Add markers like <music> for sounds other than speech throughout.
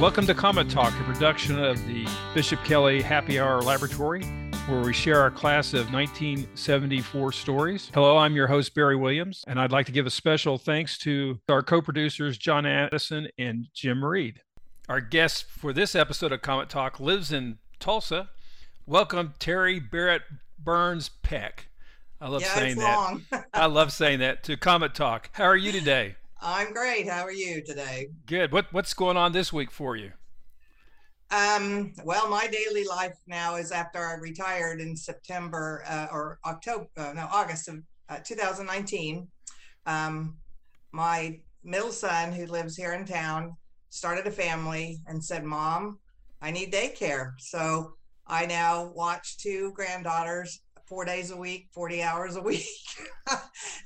Welcome to Comet Talk, a production of the Bishop Kelly Happy Hour Laboratory, where we share our class of 1974 stories. Hello, I'm your host, Barry Williams, and I'd like to give a special thanks to our co producers, John Addison and Jim Reed. Our guest for this episode of Comet Talk lives in Tulsa. Welcome, Terry Barrett Burns Peck. I love yeah, saying it's that. long. I love saying that to Comet Talk. How are you today? <laughs> I'm great. How are you today? Good. What what's going on this week for you? Um, well, my daily life now is after I retired in September uh, or October, uh, no, August of uh, 2019. Um, my middle son, who lives here in town, started a family and said, Mom, I need daycare. So I now watch two granddaughters four days a week, 40 hours a <laughs> week.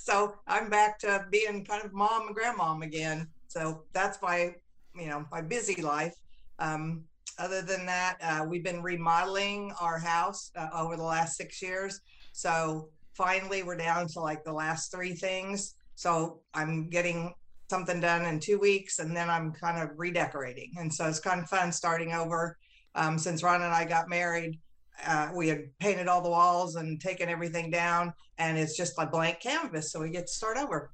so I'm back to being kind of mom and grandmom again. So that's my, you know, my busy life. Um, other than that, uh, we've been remodeling our house uh, over the last six years. So finally, we're down to like the last three things. So I'm getting something done in two weeks and then I'm kind of redecorating. And so it's kind of fun starting over. Um, since Ron and I got married, uh, we had painted all the walls and taken everything down, and it's just a blank canvas. So we get to start over.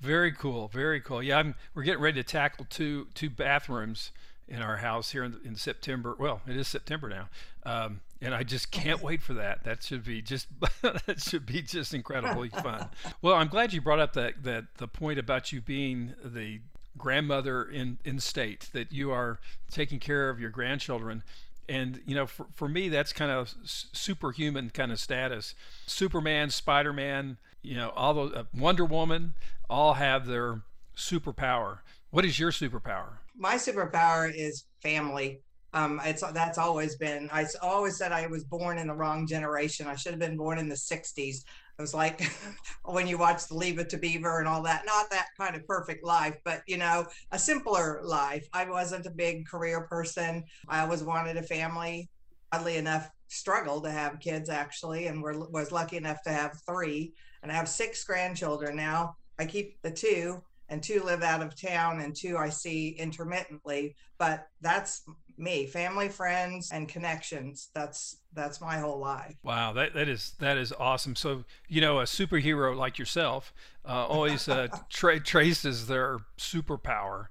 Very cool, very cool. Yeah, I'm, we're getting ready to tackle two two bathrooms in our house here in, in September. Well, it is September now, um, and I just can't wait for that. That should be just <laughs> that should be just incredibly fun. <laughs> Well, I'm glad you brought up that that the point about you being the grandmother in in state that you are taking care of your grandchildren. And you know for, for me that's kind of superhuman kind of status. Superman spider-man you know all those uh, wonder woman all have their superpower. What is your superpower? My superpower is family. Um, it's that's always been i always said i was born in the wrong generation. I should have been born in the 60s it was like <laughs> when you watch the Leave It to Beaver and all that, not that kind of perfect life, but you know, a simpler life. I wasn't a big career person. I always wanted a family. Oddly enough, struggled to have kids actually, and were, was lucky enough to have three. And I have six grandchildren now. I keep the two, and two live out of town, and two I see intermittently. But that's me family friends and connections. That's that's my whole life. Wow that, that is that is awesome. So you know a superhero like yourself uh, always uh, <laughs> tra- traces their superpower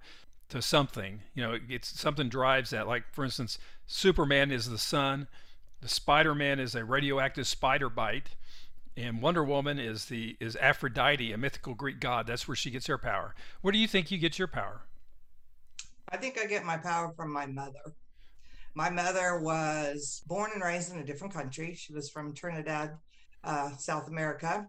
to something. You know it's something drives that. Like for instance superman is the sun. The spider-man is a radioactive spider bite and wonder woman is the is aphrodite a mythical greek god that's where she gets her power where do you think you get your power I think I get my power from my mother. My mother was born and raised in a different country. She was from Trinidad, uh, South America,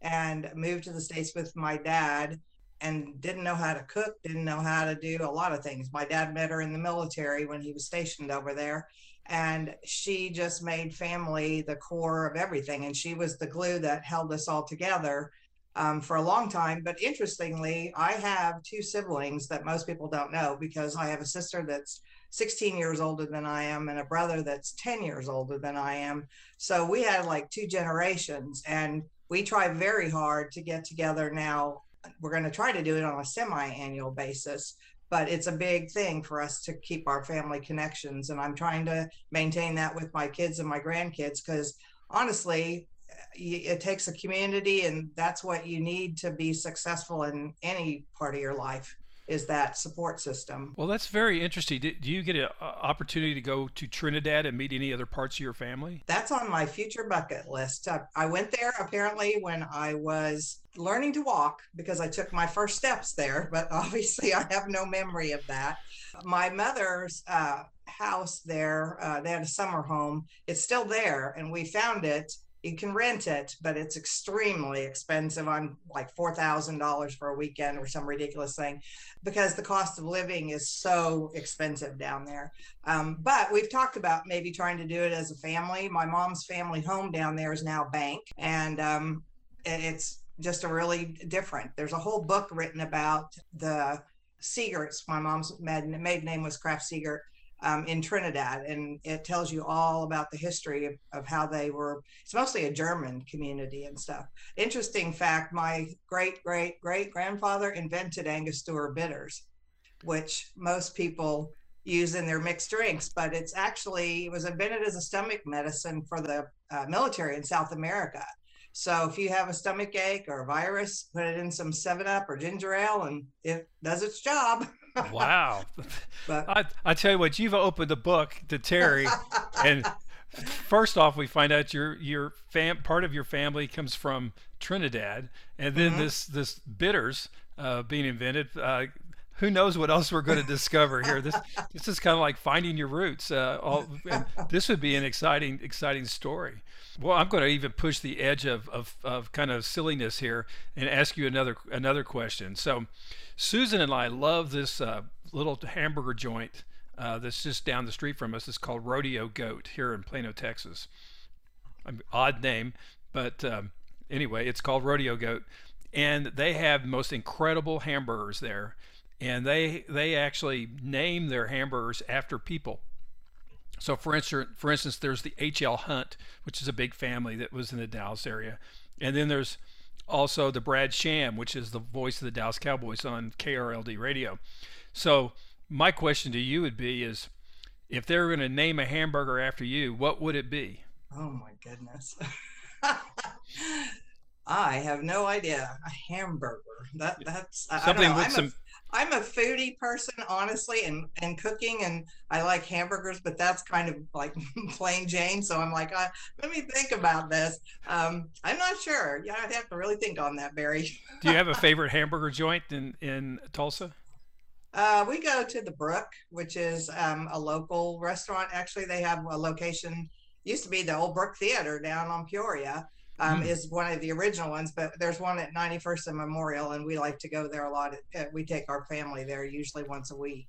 and moved to the States with my dad and didn't know how to cook, didn't know how to do a lot of things. My dad met her in the military when he was stationed over there. And she just made family the core of everything. And she was the glue that held us all together um, for a long time. But interestingly, I have two siblings that most people don't know because I have a sister that's 16 years older than I am and a brother that's 10 years older than I am. So we had like two generations and we try very hard to get together now. We're going to try to do it on a semi annual basis, but it's a big thing for us to keep our family connections. And I'm trying to maintain that with my kids and my grandkids because honestly, it takes a community and that's what you need to be successful in any part of your life is that support system. Well that's very interesting. Do, do you get an opportunity to go to trinidad and meet any other parts of your family? That's on my future bucket list. Uh, i went there apparently when i was learning to walk because i took my first steps there but <laughs> obviously i have no memory of that. My mother's uh, house there uh, they had a summer home. It's still there and we found it you can rent it, but it's extremely expensive. I'm like $4,000 for a weekend or some ridiculous thing because the cost of living is so expensive down there. Um, but we've talked about maybe trying to do it as a family. My mom's family home down there is now bank, and um, it's just a really different. There's a whole book written about the Siegerts. My mom's maiden, name was Kraft Siegert um, in Trinidad, and it tells you all about the history of, of how they were. It's mostly a German community and stuff. Interesting fact: my great great great grandfather invented Angostura bitters, which most people use in their mixed drinks, but it's actually it was invented as a stomach medicine for the uh, military in South America. So if you have a stomach ache or a virus, put it in some Seven Up or ginger ale, and it does its job. <laughs> wow! <laughs> but, I, I tell you what, you've opened the book to Terry, and first off, we find out your your fam part of your family comes from Trinidad, and then mm-hmm. this this bitters uh, being invented. Uh, who knows what else we're going to discover here? This this is kind of like finding your roots. Uh, all, this would be an exciting exciting story. Well, I'm going to even push the edge of, of, of kind of silliness here and ask you another another question. So, Susan and I love this uh, little hamburger joint uh, that's just down the street from us. It's called Rodeo Goat here in Plano, Texas. odd name, but um, anyway, it's called Rodeo Goat, and they have the most incredible hamburgers there and they they actually name their hamburgers after people. So for instance, for instance, there's the H.L. Hunt, which is a big family that was in the Dallas area, and then there's also the Brad Sham, which is the voice of the Dallas Cowboys on KRLD radio. So my question to you would be: is if they were going to name a hamburger after you, what would it be? Oh my goodness. <laughs> I have no idea. A hamburger. That that's something with I'm some. A, I'm a foodie person, honestly, and and cooking, and I like hamburgers, but that's kind of like <laughs> plain Jane. So I'm like, uh, let me think about this. Um, I'm not sure. Yeah, I'd have to really think on that, Barry. <laughs> Do you have a favorite hamburger joint in in Tulsa? Uh, we go to the Brook, which is um, a local restaurant. Actually, they have a location. Used to be the old Brook Theater down on Peoria um, mm. is one of the original ones, but there's one at 91st and Memorial, and we like to go there a lot. Uh, we take our family there usually once a week.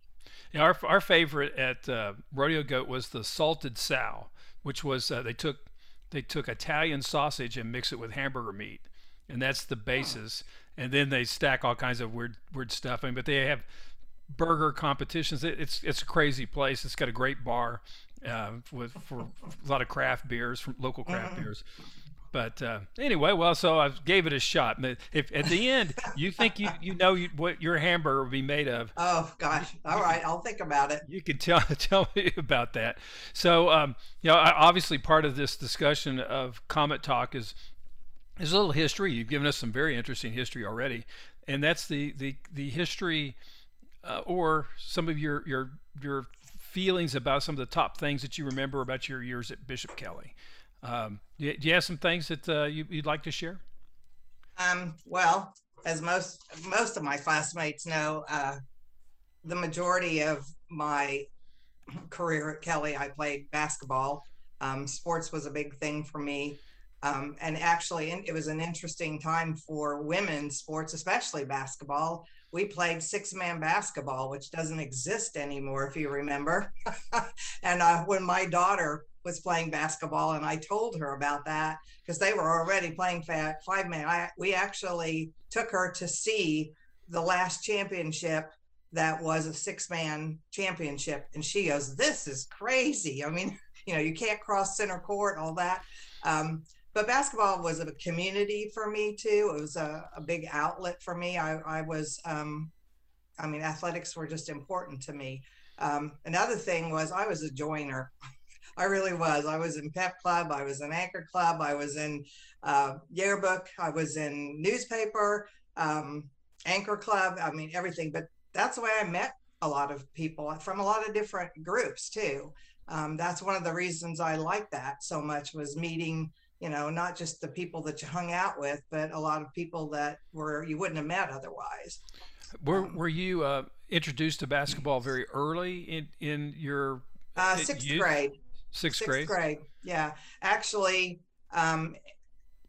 Yeah, our, our favorite at uh, Rodeo Goat was the salted sow, which was uh, they took they took Italian sausage and mix it with hamburger meat, and that's the basis. Oh. And then they stack all kinds of weird weird stuff. I mean, but they have burger competitions. It, it's it's a crazy place. It's got a great bar uh, with for a lot of craft beers from local craft mm-hmm. beers. But uh, anyway, well, so I gave it a shot. If at the end you think you you know you, what your hamburger will be made of, oh gosh, all right, I'll think about it. You can tell <laughs> tell me about that. So, um, you know, obviously part of this discussion of Comet Talk is is a little history. You've given us some very interesting history already, and that's the the the history uh, or some of your your your feelings about some of the top things that you remember about your years at Bishop Kelly. Um, do, you, have some things that uh, you, would like to share? Um, well, as most most of my classmates know, uh, the majority of my career at Kelly, I played basketball. Um, sports was a big thing for me. Um, and actually, it was an interesting time for women's sports, especially basketball. We played six man basketball, which doesn't exist anymore, if you remember. <laughs> and uh, when my daughter was playing basketball, and I told her about that because they were already playing five man. I we actually took her to see the last championship that was a six man championship, and she goes, "This is crazy." I mean, <laughs> you know, you can't cross center court, all that. Um, but basketball was a community for me too. It was a, a big outlet for me. I, I was, um, I mean, athletics were just important to me. Um, another thing was I was a joiner. <laughs> I really was. I was in pep club. I was in anchor club. I was in uh, yearbook. I was in newspaper, um, anchor club. I mean, everything. But that's the way I met a lot of people from a lot of different groups too. Um, that's one of the reasons I liked that so much was meeting, you know, not just the people that you hung out with, but a lot of people that were you wouldn't have met otherwise. Were um, Were you uh, introduced to basketball very early in in your uh, sixth youth? grade? Sixth, Sixth grade. grade. Yeah, actually, um,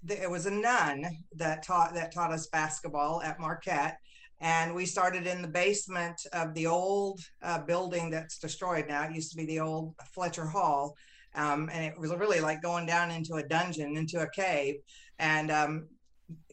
there was a nun that taught that taught us basketball at Marquette, and we started in the basement of the old uh, building that's destroyed now. It used to be the old Fletcher Hall, um, and it was really like going down into a dungeon, into a cave. And um,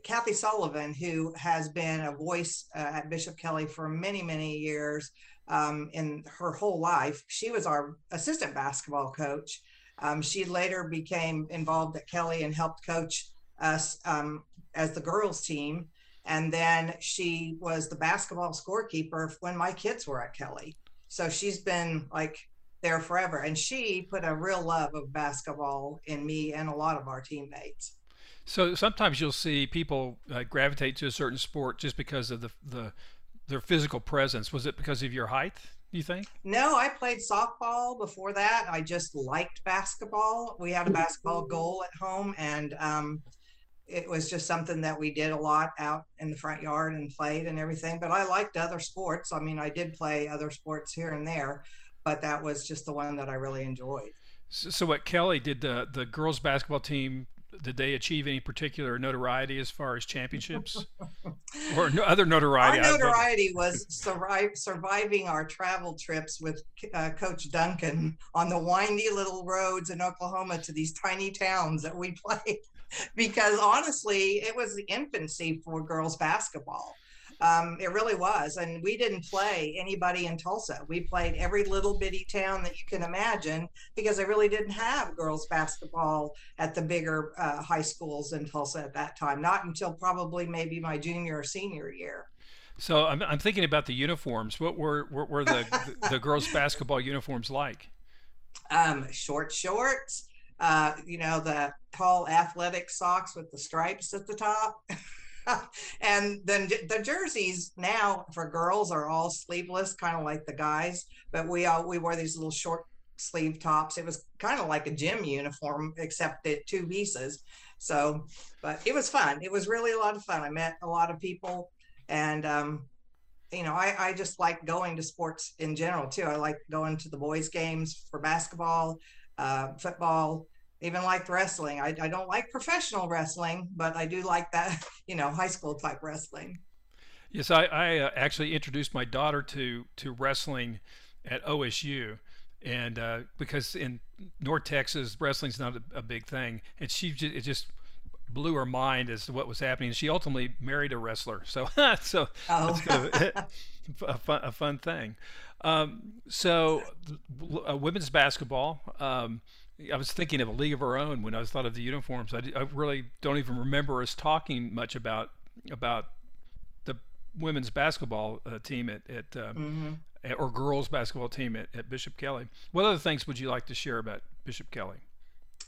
Kathy Sullivan, who has been a voice uh, at Bishop Kelly for many, many years, um, in her whole life. She was our assistant basketball coach. Um, she later became involved at Kelly and helped coach us um, as the girls team. And then she was the basketball scorekeeper when my kids were at Kelly. So she's been like there forever. And she put a real love of basketball in me and a lot of our teammates. So sometimes you'll see people uh, gravitate to a certain sport just because of the, the their physical presence. Was it because of your height? Do you think? No, I played softball before that. I just liked basketball. We had a basketball goal at home, and um, it was just something that we did a lot out in the front yard and played and everything. But I liked other sports. I mean, I did play other sports here and there, but that was just the one that I really enjoyed. So, so what Kelly did the the girls basketball team did they achieve any particular notoriety as far as championships or no, other notoriety? Our notoriety was survive, surviving our travel trips with uh, Coach Duncan on the windy little roads in Oklahoma to these tiny towns that we <laughs> played. because honestly, it was the infancy for girls basketball. Um, it really was. And we didn't play anybody in Tulsa. We played every little bitty town that you can imagine because they really didn't have girls basketball at the bigger uh, high schools in Tulsa at that time, not until probably maybe my junior or senior year. So I'm, I'm thinking about the uniforms. What were, were, were the, the, the girls basketball uniforms like? Um, short shorts, uh, you know, the tall athletic socks with the stripes at the top. <laughs> <laughs> and then the jerseys now for girls are all sleeveless, kind of like the guys, but we all we wore these little short sleeve tops. It was kind of like a gym uniform, except at two pieces. So, but it was fun. It was really a lot of fun. I met a lot of people, and um, you know, I, I just like going to sports in general too. I like going to the boys' games for basketball, uh, football, even like wrestling. I, I don't like professional wrestling, but I do like that, <laughs> you know, high school type wrestling. Yes, I, I uh, actually introduced my daughter to to wrestling at OSU, and uh, because in North Texas wrestling's not a, a big thing, and she just, it just blew her mind as to what was happening. She ultimately married a wrestler, so <laughs> so oh. of <laughs> a, fun, a fun thing. Um, so uh, women's basketball. Um, I was thinking of a league of our own when I was thought of the uniforms. I, I really don't even remember us talking much about about the women's basketball uh, team at, at um, mm-hmm. or girls basketball team at, at, Bishop Kelly. What other things would you like to share about Bishop Kelly?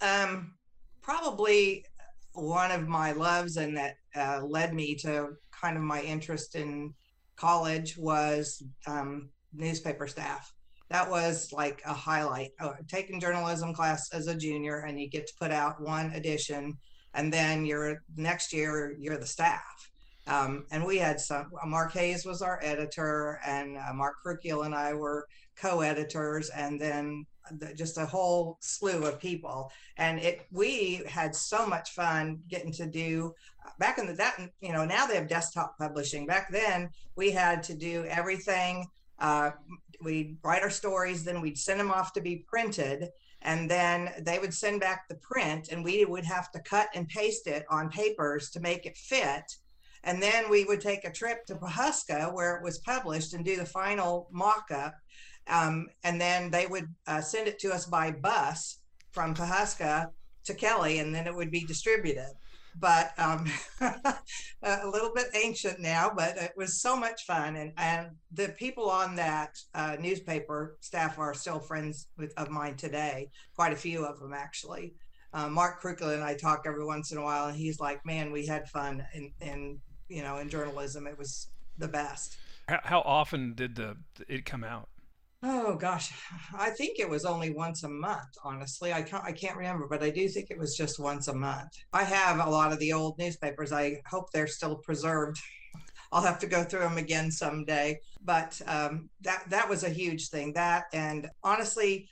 Um, probably one of my loves and that uh, led me to kind of my interest in college was um, newspaper staff that was like a highlight. Oh, taking journalism class as a junior, and you get to put out one edition, and then you're next year you're the staff. Um, and we had some. Mark Hayes was our editor, and uh, Mark Krukiel and I were co-editors, and then the, just a whole slew of people. And it we had so much fun getting to do back in the that you know now they have desktop publishing. Back then we had to do everything uh, we'd write our stories, then we'd send them off to be printed, and then they would send back the print, and we would have to cut and paste it on papers to make it fit. And then we would take a trip to Pawhuska where it was published and do the final mock up. Um, and then they would uh, send it to us by bus from Pawhuska to Kelly, and then it would be distributed but um, <laughs> a little bit ancient now, but it was so much fun. And, and the people on that uh, newspaper staff are still friends with, of mine today, quite a few of them actually. Uh, Mark Krukel and I talk every once in a while, and he's like, man, we had fun in, in you know, in journalism. It was the best. How, how often did the it come out? Oh gosh, I think it was only once a month. Honestly, I can't I can't remember, but I do think it was just once a month. I have a lot of the old newspapers. I hope they're still preserved. <laughs> I'll have to go through them again someday. But um, that that was a huge thing. That and honestly,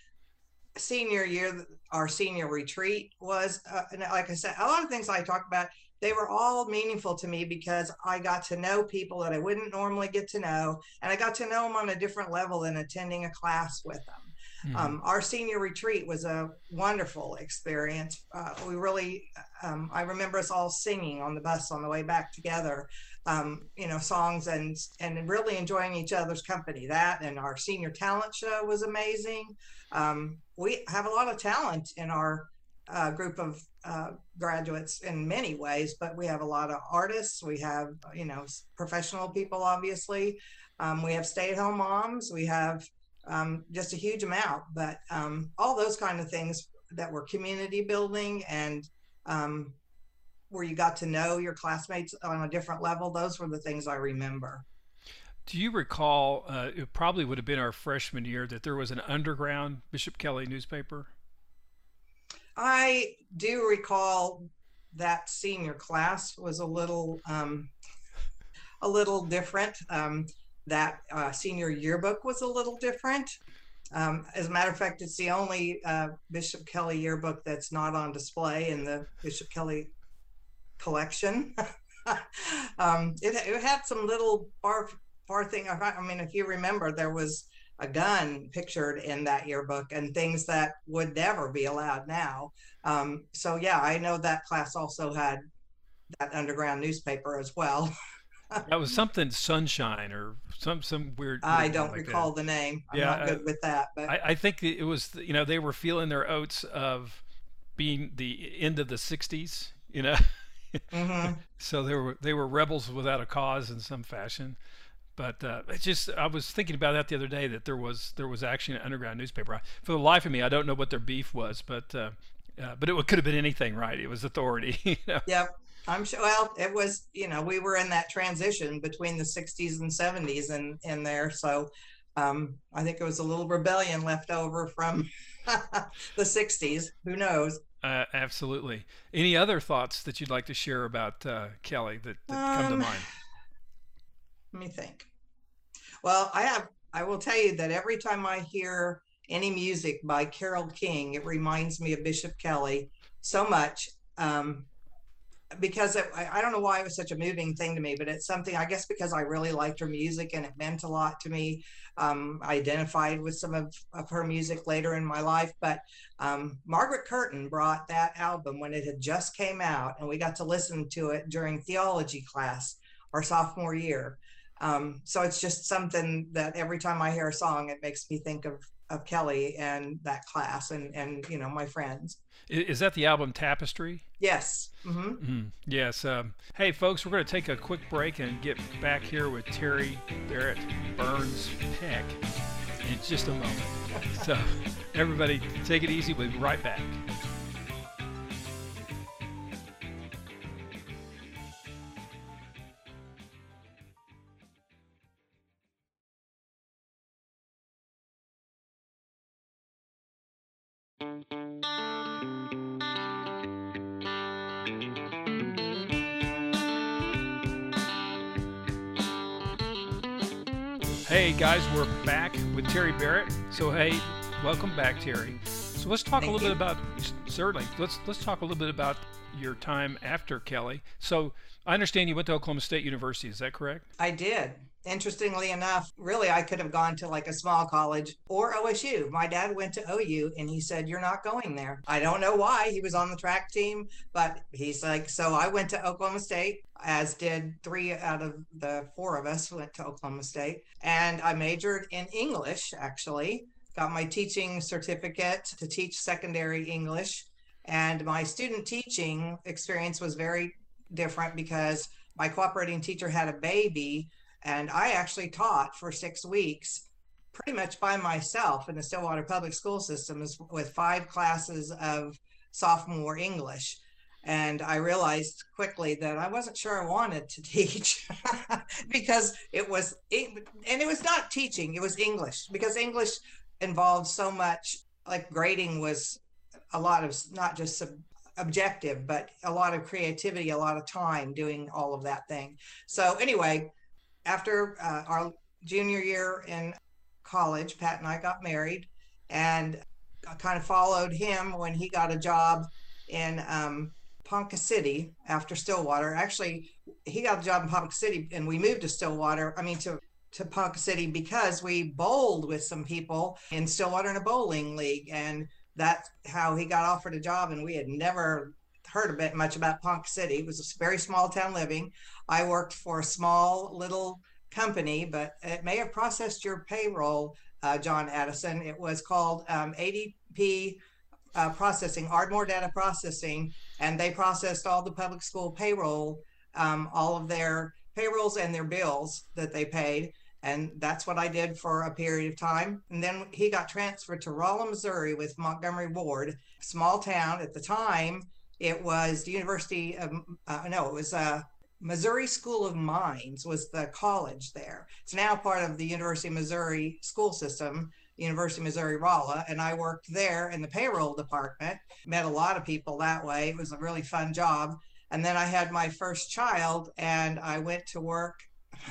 senior year, our senior retreat was, uh, like I said, a lot of things I talk about they were all meaningful to me because I got to know people that I wouldn't normally get to know. And I got to know them on a different level than attending a class with them. Mm-hmm. Um, our senior retreat was a wonderful experience. Uh, we really, um, I remember us all singing on the bus on the way back together. Um, you know, songs and and really enjoying each other's company. That and our senior talent show was amazing. Um, we have a lot of talent in our uh, group of uh, graduates in many ways, but we have a lot of artists. We have, you know, professional people, obviously. Um, we have stay at home moms. We have um, just a huge amount, but um, all those kind of things that were community building and um, where you got to know your classmates on a different level, those were the things I remember. Do you recall, uh, it probably would have been our freshman year, that there was an underground Bishop Kelly newspaper? I do recall that senior class was a little um, a little different. Um, that uh, senior yearbook was a little different. Um, as a matter of fact, it's the only uh, Bishop Kelly yearbook that's not on display in the Bishop Kelly collection. <laughs> um, it, it, had some little bar bar thing. I mean, if you remember, there was a gun pictured in that yearbook and things that would never be allowed now. Um, so yeah, I know that class also had that underground newspaper as well. <laughs> that was something sunshine or some some weird. I don't like recall that. the name. I'm yeah, not good uh, with that. But I, I, think it was you know they were feeling their oats of being the end of the '60s. You know. <laughs> Mm-hmm. so they were they were rebels without a cause in some fashion. But uh, it's just I was thinking about that the other day that there was there was actually an underground newspaper. For the life of me, I don't know what their beef was, but uh, uh, but it could have been anything, right? It was authority. <laughs> You know? Yep. I'm sure. Well, it was, you know, we were in that transition between the 60s and 70s and in there. So um, I think it was a little rebellion left over from <laughs> the 60s. Who knows? Uh, absolutely. Any other thoughts that you'd like to share about uh, Kelly that, that um, come to um, mind? Let me think. Well, I have, I will tell you that every time I hear any music by Carole King, it reminds me of Bishop Kelly so much. Um, because it, I, don't know why it was such a moving thing to me, but it's something I guess because I really liked her music and it meant a lot to me. Um, I identified with some of, of her music later in my life, but um, Margaret Curtin brought that album when it had just came out, and we got to listen to it during theology class our sophomore year. Um, so it's just something that every time I hear a song, it makes me think of of Kelly and that class and and you know my friends. Is that the album Tapestry? Yes. Mm-hmm. Mm-hmm. Yes. Um, hey, folks, we're going to take a quick break and get back here with Terry Barrett Burns Peck in just a moment. so, everybody, take it easy. We'll be right back. Guys, we're back with Terry Barrett. So hey, welcome back, Terry. So let's talk Thank a little you. bit about certainly. Let's let's talk a little bit about your time after Kelly. So I understand you went to Oklahoma State University. Is that correct? I did interestingly enough, really, I could have gone to like a small college or OSU. My dad went to OU and he said, You're not going there. I don't know why. He was on the track team, but he's like, So I went to Oklahoma State, as did three out of the four of us went to Oklahoma State. And I majored in English, actually, got my teaching certificate to teach secondary English. And my student teaching experience was very different because my cooperating teacher had a baby and I actually taught for six weeks pretty much by myself in the Stillwater Public School System with five classes of sophomore English. And I realized quickly that I wasn't sure I wanted to <laughs> teach <laughs> because it was, and it was not teaching, it was English because English involved so much, like grading was a lot of not just sub, objective, but a lot of creativity, a lot of time doing all of that thing. So, anyway, after uh, our junior year in college, Pat and I got married, and I kind of followed him when he got a job in um, Ponca City after Stillwater. Actually, he got a job in Ponca City, and we moved to Stillwater. I mean, to to Ponca City because we bowled with some people in Stillwater in a bowling league. And that's how he got offered a job. And we had never heard a bit much about Ponca City. It was a very small town living. I worked for a small little company, but it may have processed your payroll, uh, John Addison. It was called um, ADP uh, Processing, Ardmore Data Processing, and they processed all the public school payroll, um, all of their payrolls and their bills that they paid. And that's what I did for a period of time. And then he got transferred to Rolla, Missouri with Montgomery Ward, small town. At the time, it was the University of, uh, no, it was uh, Missouri School of Mines was the college there. It's now part of the University of Missouri school system, University of Missouri Rolla, and I worked there in the payroll department. Met a lot of people that way. It was a really fun job. And then I had my first child, and I went to work.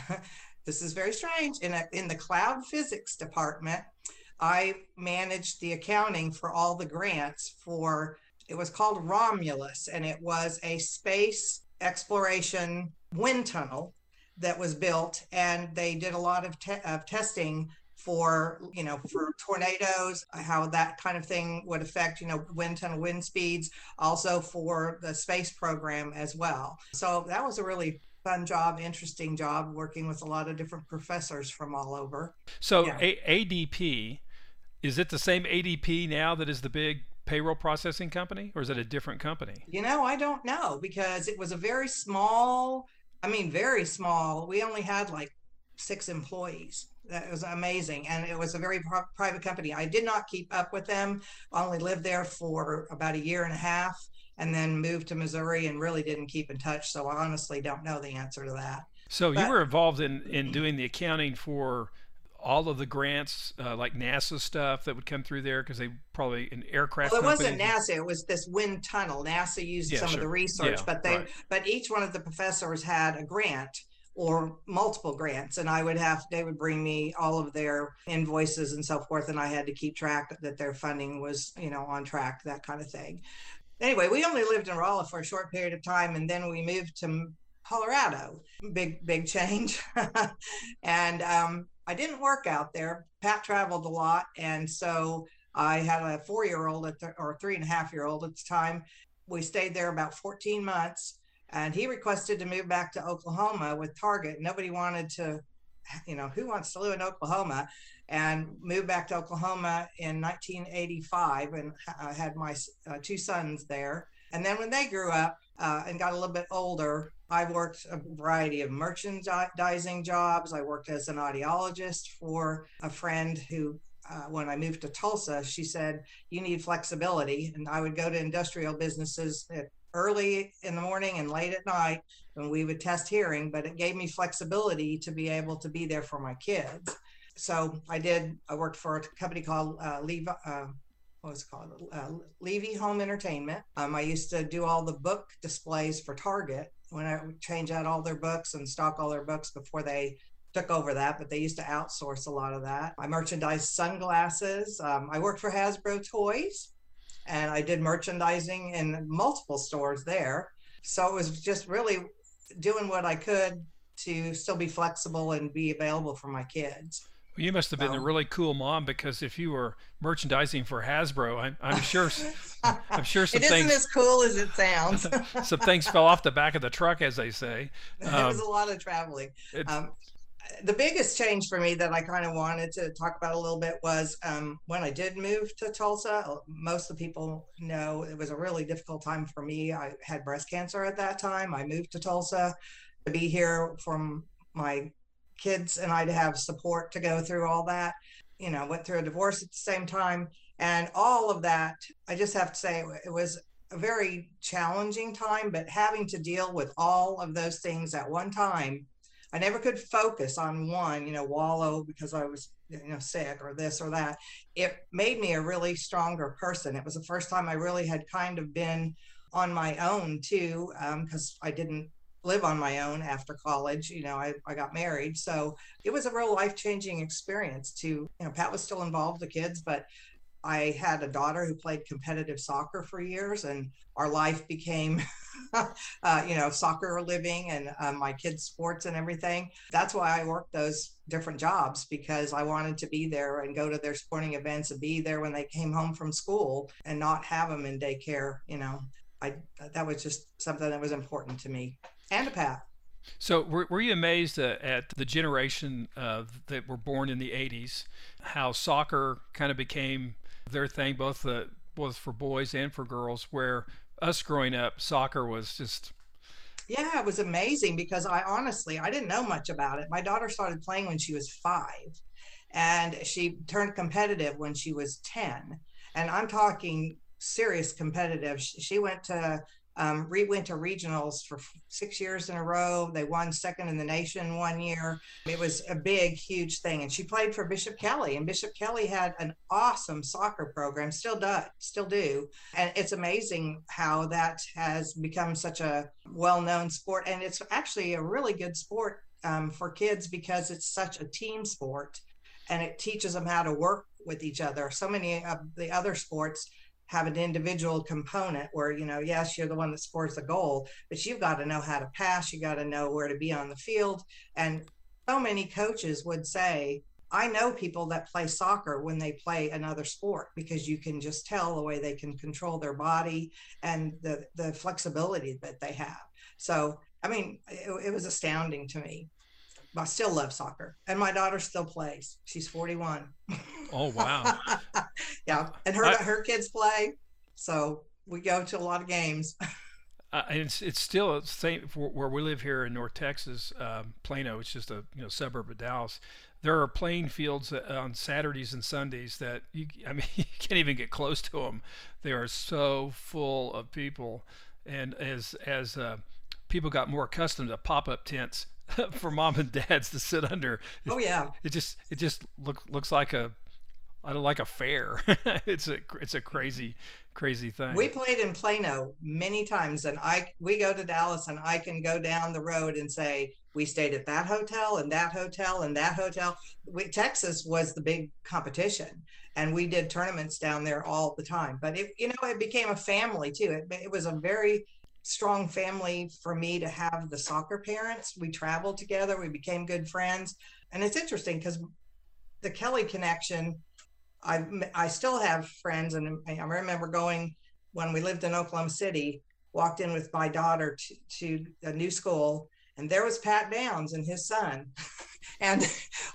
<laughs> this is very strange in a, in the cloud physics department. I managed the accounting for all the grants for it was called Romulus, and it was a space exploration wind tunnel that was built, and they did a lot of, te- of testing for you know for tornadoes how that kind of thing would affect you know wind tunnel wind speeds also for the space program as well so that was a really fun job interesting job working with a lot of different professors from all over so yeah. a- adp is it the same adp now that is the big payroll processing company or is it a different company? You know, I don't know because it was a very small, I mean, very small. We only had like six employees. That was amazing. And it was a very pro- private company. I did not keep up with them. I only lived there for about a year and a half and then moved to Missouri and really didn't keep in touch. So I honestly don't know the answer to that. So but, you were involved in, in doing the accounting for all of the grants, uh, like NASA stuff that would come through there because they probably an aircraft. Well, it wasn't NASA; it was this wind tunnel. NASA used yeah, some sure. of the research, yeah, but they, right. but each one of the professors had a grant or multiple grants, and I would have they would bring me all of their invoices and so forth, and I had to keep track that their funding was, you know, on track, that kind of thing. Anyway, we only lived in Rolla for a short period of time, and then we moved to Colorado. Big, big change. <laughs> and um, I didn't work out there. Pat traveled a lot. And so I had a four year old or three and a half year old at the time. We stayed there about 14 months and he requested to move back to Oklahoma with Target. Nobody wanted to, you know, who wants to live in Oklahoma? And moved back to Oklahoma in 1985 and I had my uh, two sons there. And then when they grew up uh, and got a little bit older, I worked a variety of merchandising jobs. I worked as an audiologist for a friend who, uh, when I moved to Tulsa, she said, You need flexibility. And I would go to industrial businesses early in the morning and late at night and we would test hearing, but it gave me flexibility to be able to be there for my kids. So I did, I worked for a company called uh, Levi, uh, what was called? Uh, Levy Home Entertainment. Um, I used to do all the book displays for Target when I change out all their books and stock all their books before they took over that, but they used to outsource a lot of that. I merchandised sunglasses. Um, I worked for Hasbro Toys and I did merchandising in multiple stores there. So it was just really doing what I could to still be flexible and be available for my kids. Well, you must have been a really cool mom because if you were merchandising for Hasbro, I'm, I'm sure <laughs> I'm sure some it isn't things, as cool as it sounds. <laughs> some things fell off the back of the truck, as they say. Um, <laughs> it was a lot of traveling. Um, the biggest change for me that I kind of wanted to talk about a little bit was um, when I did move to Tulsa. Most of the people know it was a really difficult time for me. I had breast cancer at that time. I moved to Tulsa to be here from my kids and I to have support to go through all that. You know, went through a divorce at the same time. And all of that, I just have to say, it was a very challenging time, but having to deal with all of those things at one time, I never could focus on one, you know, wallow because I was, you know, sick or this or that. It made me a really stronger person. It was the first time I really had kind of been on my own too, because um, I didn't live on my own after college. You know, I, I got married. So it was a real life changing experience to, you know, Pat was still involved, the kids, but I had a daughter who played competitive soccer for years, and our life became, <laughs> uh, you know, soccer living and uh, my kids' sports and everything. That's why I worked those different jobs because I wanted to be there and go to their sporting events and be there when they came home from school and not have them in daycare. You know, I that was just something that was important to me and a path. So, were, were you amazed uh, at the generation uh, that were born in the 80s, how soccer kind of became their thing, both the both for boys and for girls, where us growing up, soccer was just yeah, it was amazing because I honestly I didn't know much about it. My daughter started playing when she was 5 and she turned competitive when she was 10. And I'm talking serious competitive. She went to um, re- went to regionals for six years in a row. They won second in the nation one year. It was a big, huge thing. And she played for Bishop Kelly, and Bishop Kelly had an awesome soccer program, still does, still do. And it's amazing how that has become such a well-known sport, and it's actually a really good sport um, for kids because it's such a team sport, and it teaches them how to work with each other. So many of the other sports have an individual component where you know yes you're the one that scores the goal but you've got to know how to pass you got to know where to be on the field. And so many coaches would say i know people that play soccer when they play another sport because you can just tell the way they can control their body and the the flexibility that they have. So i mean it, it was astounding to me I still love soccer, and my daughter still plays. She's 41. Oh wow! <laughs> yeah, and her I, her kids play, so we go to a lot of games. <laughs> uh, it's it's still the same where we live here in North Texas, um, Plano. It's just a you know suburb of Dallas. There are playing fields on Saturdays and Sundays that you I mean <laughs> you can't even get close to them. They are so full of people, and as as uh, people got more accustomed to pop up tents <laughs> for mom and dads to sit under. Oh yeah. It just it just look looks like a I don't like a fair. <laughs> it's a it's a crazy crazy thing. We played in Plano many times, and I we go to Dallas, and I can go down the road and say we stayed at that hotel and that hotel and that hotel. We, Texas was the big competition, and we did tournaments down there all the time. But it you know it became a family too. It it was a very strong family for me to have the soccer parents. We traveled together, we became good friends. And it's interesting because the Kelly connection, I I still have friends, and I remember going when we lived in Oklahoma City. Walked in with my daughter to, to a new school, and there was Pat Downs and his son. <laughs> and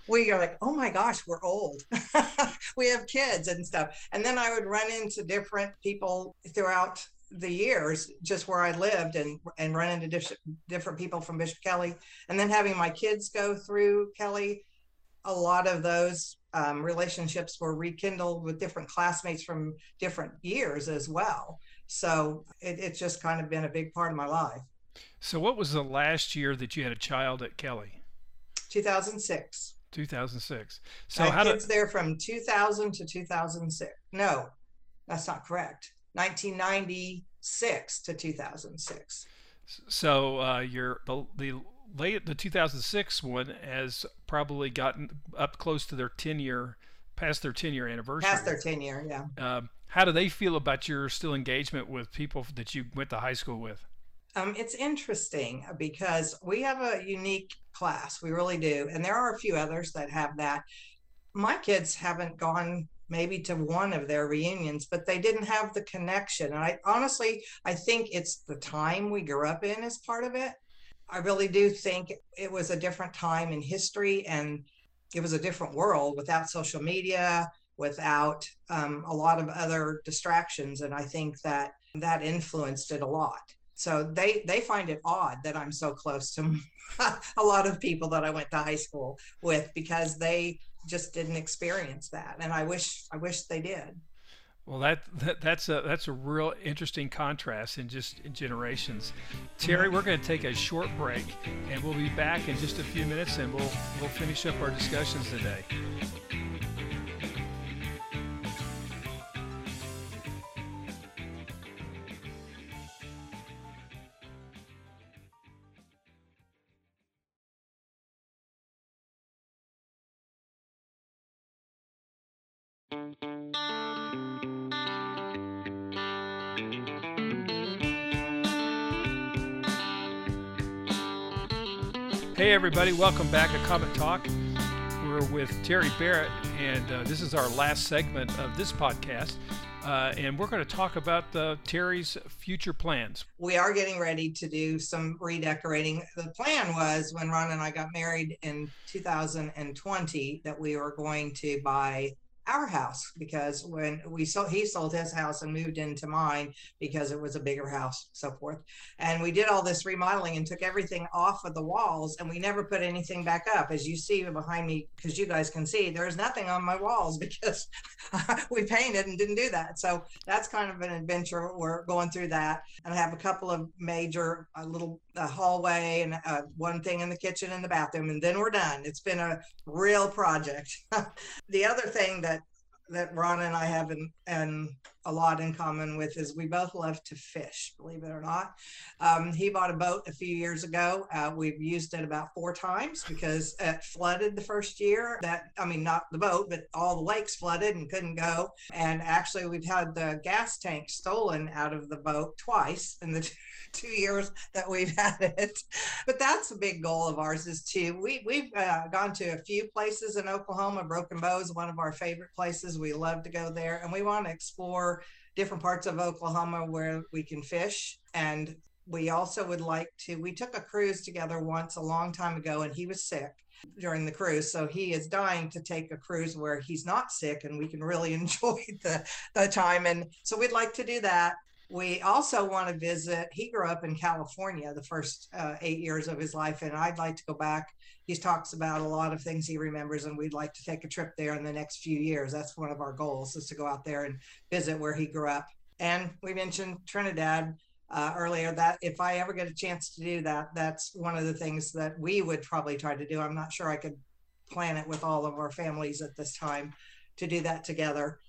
we are like, oh my gosh, we're old. <laughs> we have kids and stuff. And then I would run into different people throughout the years just where I lived and and run into different different people from Bishop Kelly, and then having my kids go through Kelly, a lot of those um, relationships were rekindled with different classmates from different years as well. So it, it's just kind of been a big part of my life. So what was the last year that you had a child at Kelly? 2006. 2006. So I how kids there from 2000 to 2006. No, that's not correct. 1996 to 2006. So uh, your the, the late the 2006 one has probably gotten up close to their 10 year past their 10 year anniversary. Past their 10 year, yeah. Um, how do they feel about your still engagement with people that you went to high school with? Um, it's interesting because we have a unique class. We really do. And there are a few others that have that. My kids haven't gone maybe to one of their reunions, but they didn't have the connection. And I honestly, I think it's the time we grew up in as part of it. I really do think it was a different time in history and it was a different world without social media, without um, a lot of other distractions. And I think that that influenced it a lot. So they they find it odd that I'm so close to <laughs> a lot of people that I went to high school with because they just didn't experience that. And i wish i wish they did. Well that, that that's a that's a real interesting contrast in just in generations. Terry we're going to take a short break and we'll be back in just a few minutes and we'll we'll finish up our discussions today everybody, welcome back to Comet Talk. We're with Terry Barrett, and uh, this is our last segment of this podcast. Uh, and we're going to talk about uh, Terry's future plans. We are getting ready to do some redecorating. The plan was when Ron and I got married in 2020 that we were going to buy our house because when we sold he sold his house and moved into mine because it was a bigger house so forth. And we did all this remodeling and took everything off of the walls and we never put anything back up. As you see behind me because you guys can see there's nothing on my walls <laughs> because <laughs> we painted and didn't do that. So that's kind of an adventure. We're going through that. And i have a couple of major a little a hallway and uh, one thing in the kitchen and the bathroom and then we're done. It's been a real project. <laughs> The other thing that that Ron and I have in, and a lot in common with is we both love to fish, believe it or not. Um, he bought a boat a few years ago. Uh, we've used it about four times because it flooded the first year. That I mean, not the boat, but all the lakes flooded and couldn't go. And actually, we've had the gas tank stolen out of the boat twice in the <laughs> two years that we've had it. But that's a big goal of ours is to we we've uh, gone to a few places in Oklahoma. Broken Bow is one of our favorite places. We love to go there, and we want to explore different parts of Oklahoma where we can fish and we also would like to we took a cruise together once a long time ago and he was sick during the cruise so he is dying to take a cruise where he's not sick and we can really <laughs> enjoy the, the time and so we'd like to do that we also want to visit. He grew up in California the first uh, eight years of his life, and I'd like to go back. He talks about a lot of things he remembers, and we'd like to take a trip there in the next few years. That's one of our goals is to go out there and visit where he grew up. And we mentioned Trinidad uh, earlier. That if I ever get a chance to do that, that's one of the things that we would probably try to do. I'm not sure I could plan it with all of our families at this time to do that together.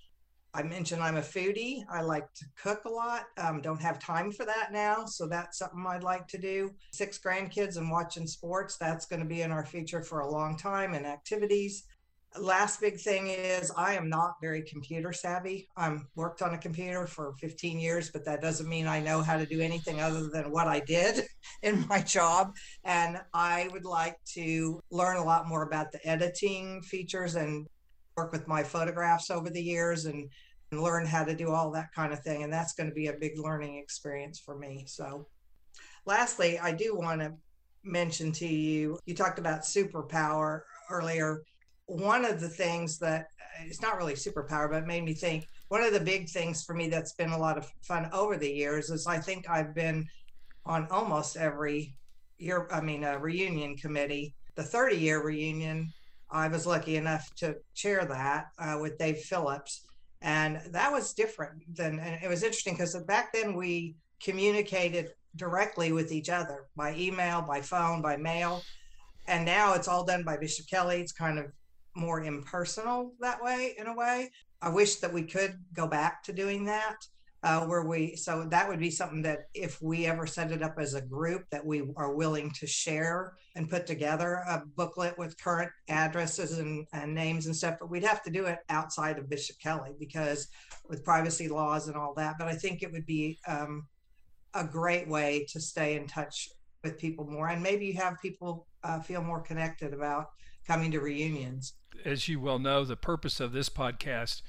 I mentioned I'm a foodie. I like to cook a lot. Um, don't have time for that now. So that's something I'd like to do. Six grandkids and watching sports. That's going to be in our future for a long time and activities. Last big thing is I am not very computer savvy. I'm worked on a computer for 15 years, but that doesn't mean I know how to do anything other than what I did <laughs> in my job. And I would like to learn a lot more about the editing features and work with my photographs over the years and, and learn how to do all that kind of thing. And that's going to be a big learning experience for me. So, lastly, I do want to mention to you you talked about superpower earlier. One of the things that it's not really superpower, but it made me think one of the big things for me that's been a lot of fun over the years is I think I've been on almost every year, I mean, a reunion committee. The 30 year reunion I was lucky enough to chair that uh, with Dave Phillips. And that was different than, and it was interesting because back then we communicated directly with each other by email, by phone, by mail. And now it's all done by Bishop Kelly. It's kind of more impersonal that way, in a way. I wish that we could go back to doing that uh, where we so that would be something that if we ever set it up as a group that we are willing to share and put together a booklet with current addresses and, and names and stuff but we'd have to do it outside of bishop kelly because with privacy laws and all that but i think it would be um, a great way to stay in touch with people more. And maybe you have people uh, feel more connected about coming to reunions. As you well know the purpose of this podcast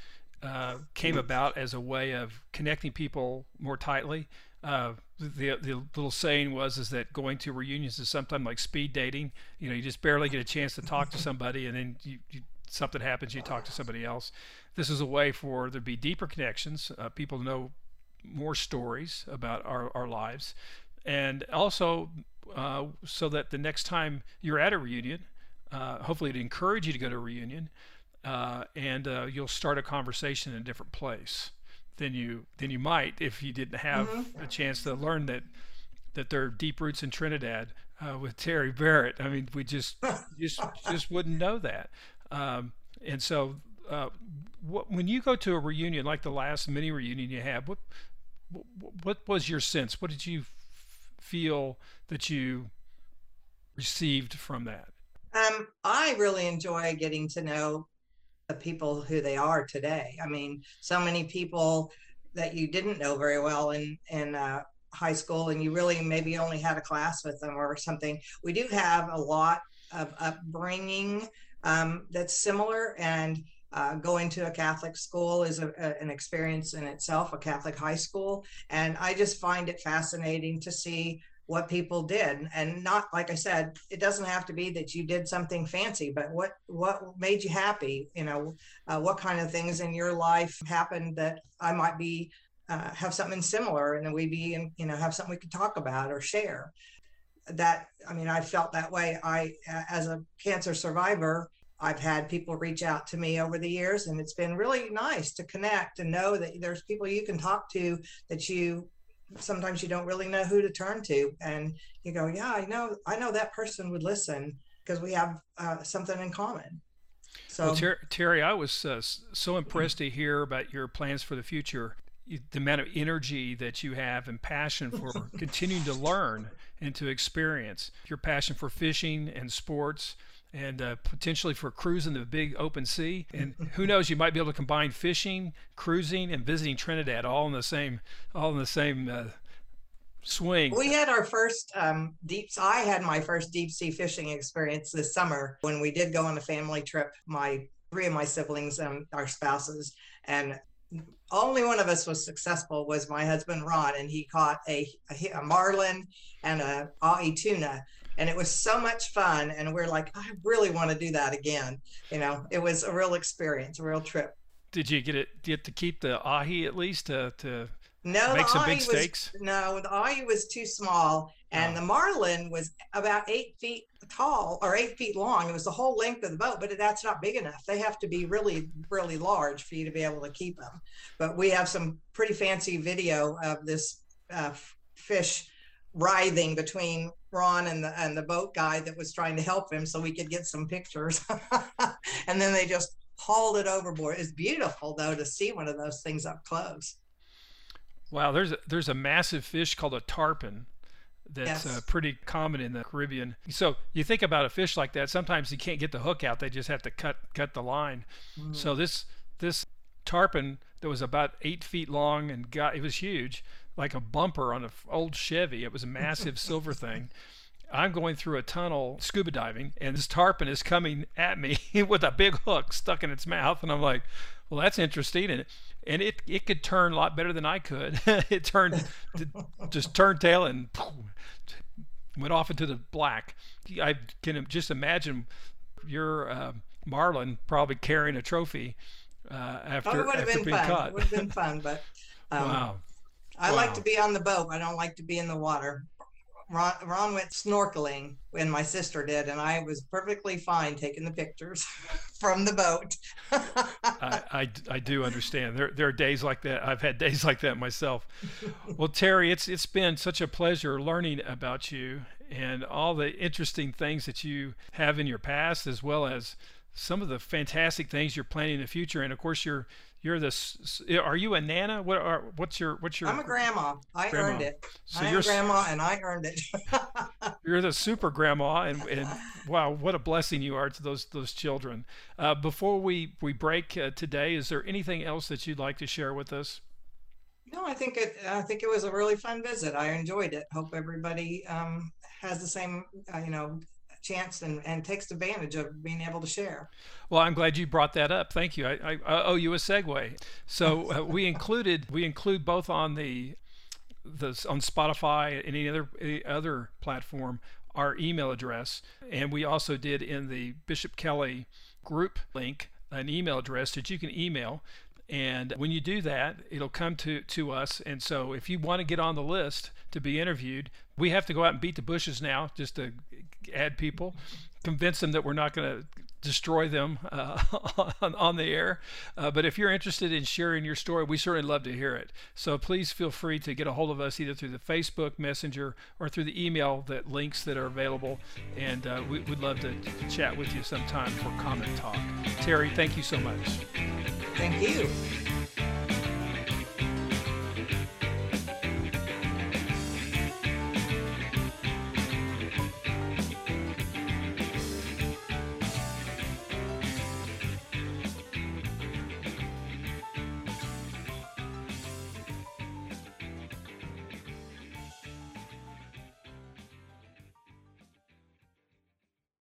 uh, came about as a way of connecting people more tightly. Uh, the the little saying was is that going to reunions is sometimes like speed dating. You know, you just barely get a chance to talk to somebody, and then you, you something happens, you talk to somebody else. This is a way for there to be deeper connections, uh, people know more stories about our, our lives, and also uh, so that the next time you're at a reunion, uh, hopefully it encourage you to go to a reunion, uh, and uh, you'll start a conversation in a different place than you than you might if you didn't have mm-hmm. a chance to learn that that there are deep roots in Trinidad uh, with Terry Barrett. I mean, we just <laughs> just just wouldn't know that. Um, and so, uh, what, when you go to a reunion like the last mini reunion you had, what what was your sense? What did you f- feel that you received from that? Um, I really enjoy getting to know the people who they are today. I mean, so many people that you didn't know very well in in uh, high school and you really maybe only had a class with them or something. We do have a lot of upbringing um, that's similar and uh, going to a Catholic school is a, a, an experience in itself, a Catholic high school. And I just find it fascinating to see what people did. And not like i said it doesn't have to be that you did something fancy but what what made you happy? You know uh, what kind of things in your life happened that i might be uh, have something similar and then we'd be in, you know have something we could talk about or share? That i mean i felt that way. I as a cancer survivor I've had people reach out to me over the years, and it's been really nice to connect and know that there's people you can talk to that you sometimes you don't really know who to turn to, and you go, "Yeah, I know, I know that person would listen because we have uh, something in common." So, well, Ter- Terry, I was uh, so impressed to hear about your plans for the future. The amount of energy that you have and passion for <laughs> continuing to learn and to experience your passion for fishing and sports and uh, potentially for cruising the big open sea. And who knows, you might be able to combine fishing, cruising, and visiting Trinidad all in the same, all in the same uh, swing. We had our first um, deep. I had my first deep sea fishing experience this summer when we did go on a family trip. My three of my siblings and our spouses, and only one of us was successful was my husband Ron, and he caught a, a, a marlin and a ahi tuna and it was so much fun and we're like i really want to do that again you know? It was a real experience a real trip. Did you get it get to keep the ahi at least to, to no make some big was, steaks? no the ahi was too small and oh. the marlin was about eight feet tall or eight feet long. It was the whole length of the boat but that's not big enough. They have to be really really large for you to be able to keep them but we have some pretty fancy video of this uh, fish writhing between Ron and the and the boat guy that was trying to help him so we could get some pictures. <laughs> and then they just hauled it overboard. It's beautiful though to see one of those things up close. Wow, there's a, there's a massive fish called a tarpon that's yes. uh, pretty common in the Caribbean. So you think about a fish like that, sometimes you can't get the hook out; they just have to cut cut the line. Mm. So this this tarpon that was about eight feet long and got it was huge like a bumper on an old Chevy. It was a massive <laughs> silver thing. I'm going through a tunnel scuba diving, and this tarpon is coming at me <laughs> with a big hook stuck in its mouth, and I'm like, "Well, that's interesting." And and it it could turn a lot better than I could. <laughs> it turned just turned tail and went off into the black. I can just imagine your uh, Marlin probably carrying a trophy uh, after, oh, after being fun. caught. It would have been fun, but um, wow. I wow. like to be on the boat. I don't like to be in the water. Ron, Ron, went snorkeling when my sister did, and I was perfectly fine taking the pictures <laughs> from the boat. I, I, I, do understand. There, there are days like that. I've had days like that myself. Well, Terry, it's it's been such a pleasure learning about you and all the interesting things that you have in your past, as well as some of the fantastic things you're planning in the future. And of course, you're you're this. Are you a nana? What are what's your what's your? I'm a grandma. I grandma. earned it. So I am a grandma, and I earned it. <laughs> you're the super grandma, and, and <laughs> wow, what a blessing you are to those those children. Uh, before we we break uh, today, is there anything else that you'd like to share with us? No, I think it. I think it was a really fun visit. I enjoyed it. Hope everybody um, has the same, uh, you know, chance and, and takes advantage of being able to share. Well, I'm glad you brought that up. Thank you. I, I, I owe you a segue. So <laughs> uh, we included we include both on the the on Spotify and any other any other platform our email address, and we also did in the Bishop Kelly group link an email address that you can email and when you do that, it'll come to, to us. And so if you want to get on the list to be interviewed, we have to go out and beat the bushes now just to add people, convince them that we're not going to destroy them uh, <laughs> on, on, the air. Uh, but if you're interested in sharing your story, we certainly love to hear it. So please feel free to get a hold of us either through the Facebook Messenger or through the email that links that are available. And uh, we, would love to, to chat with you sometime for Comet Talk. Terry, thank you so much. Thank you.